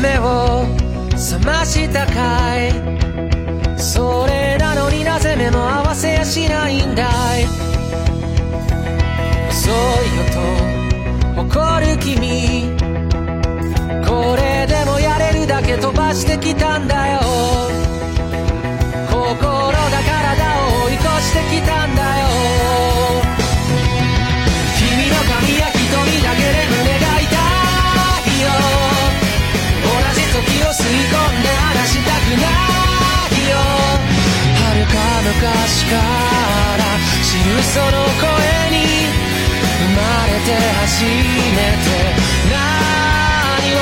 目を覚ましたかい？それなのになぜ目も合わせやしないんだい？遅いよと怒る君。これでもやれるだけ飛ばしてきたんだよ。昔から知るその声に生まれて初めて何を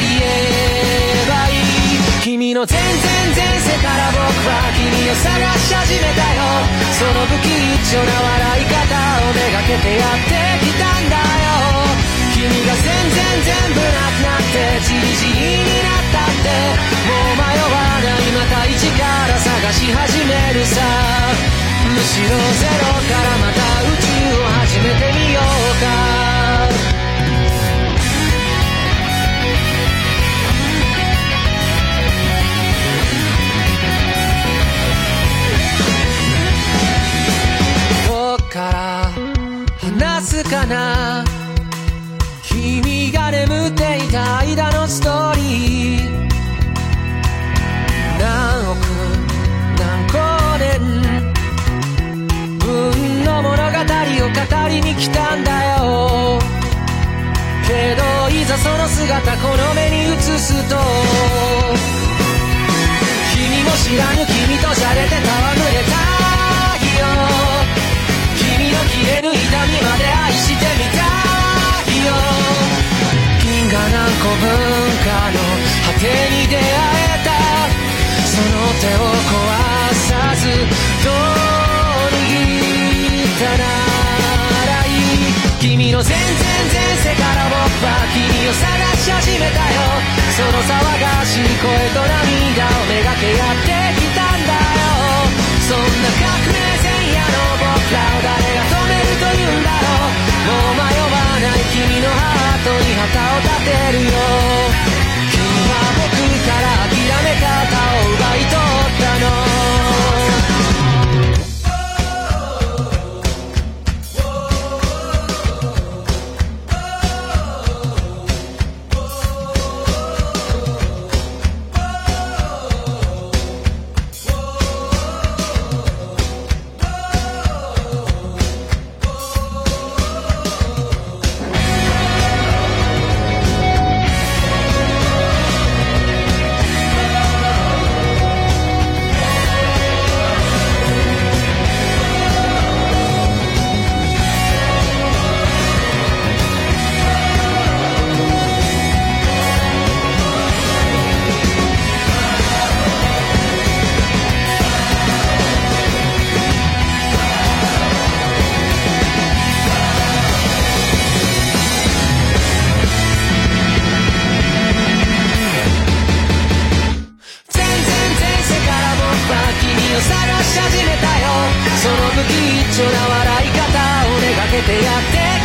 言えばいい君の全然前世から僕は君を探し始めたよ。その不吉祥な笑い方をめがけてやってきたんだよ。君が全然全部なくなってチリチリになったって。もう迷わないまた一から探し始めるさむしろゼロからまた宇宙を始めてみようか。どっから話すかな。君が眠っていた間のストーリー。りに来たんだよ。けどいざその姿この目に映すと君も知らぬ君とじゃれて戯れた。全然前世から僕は君を探し始めたよ。その騒がしい声と涙をめがけやってきたんだよ。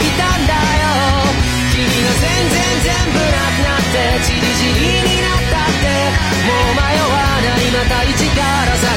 きたんだよ。君が全然全部なくなってチリチリになったってもう迷わない。また一からさ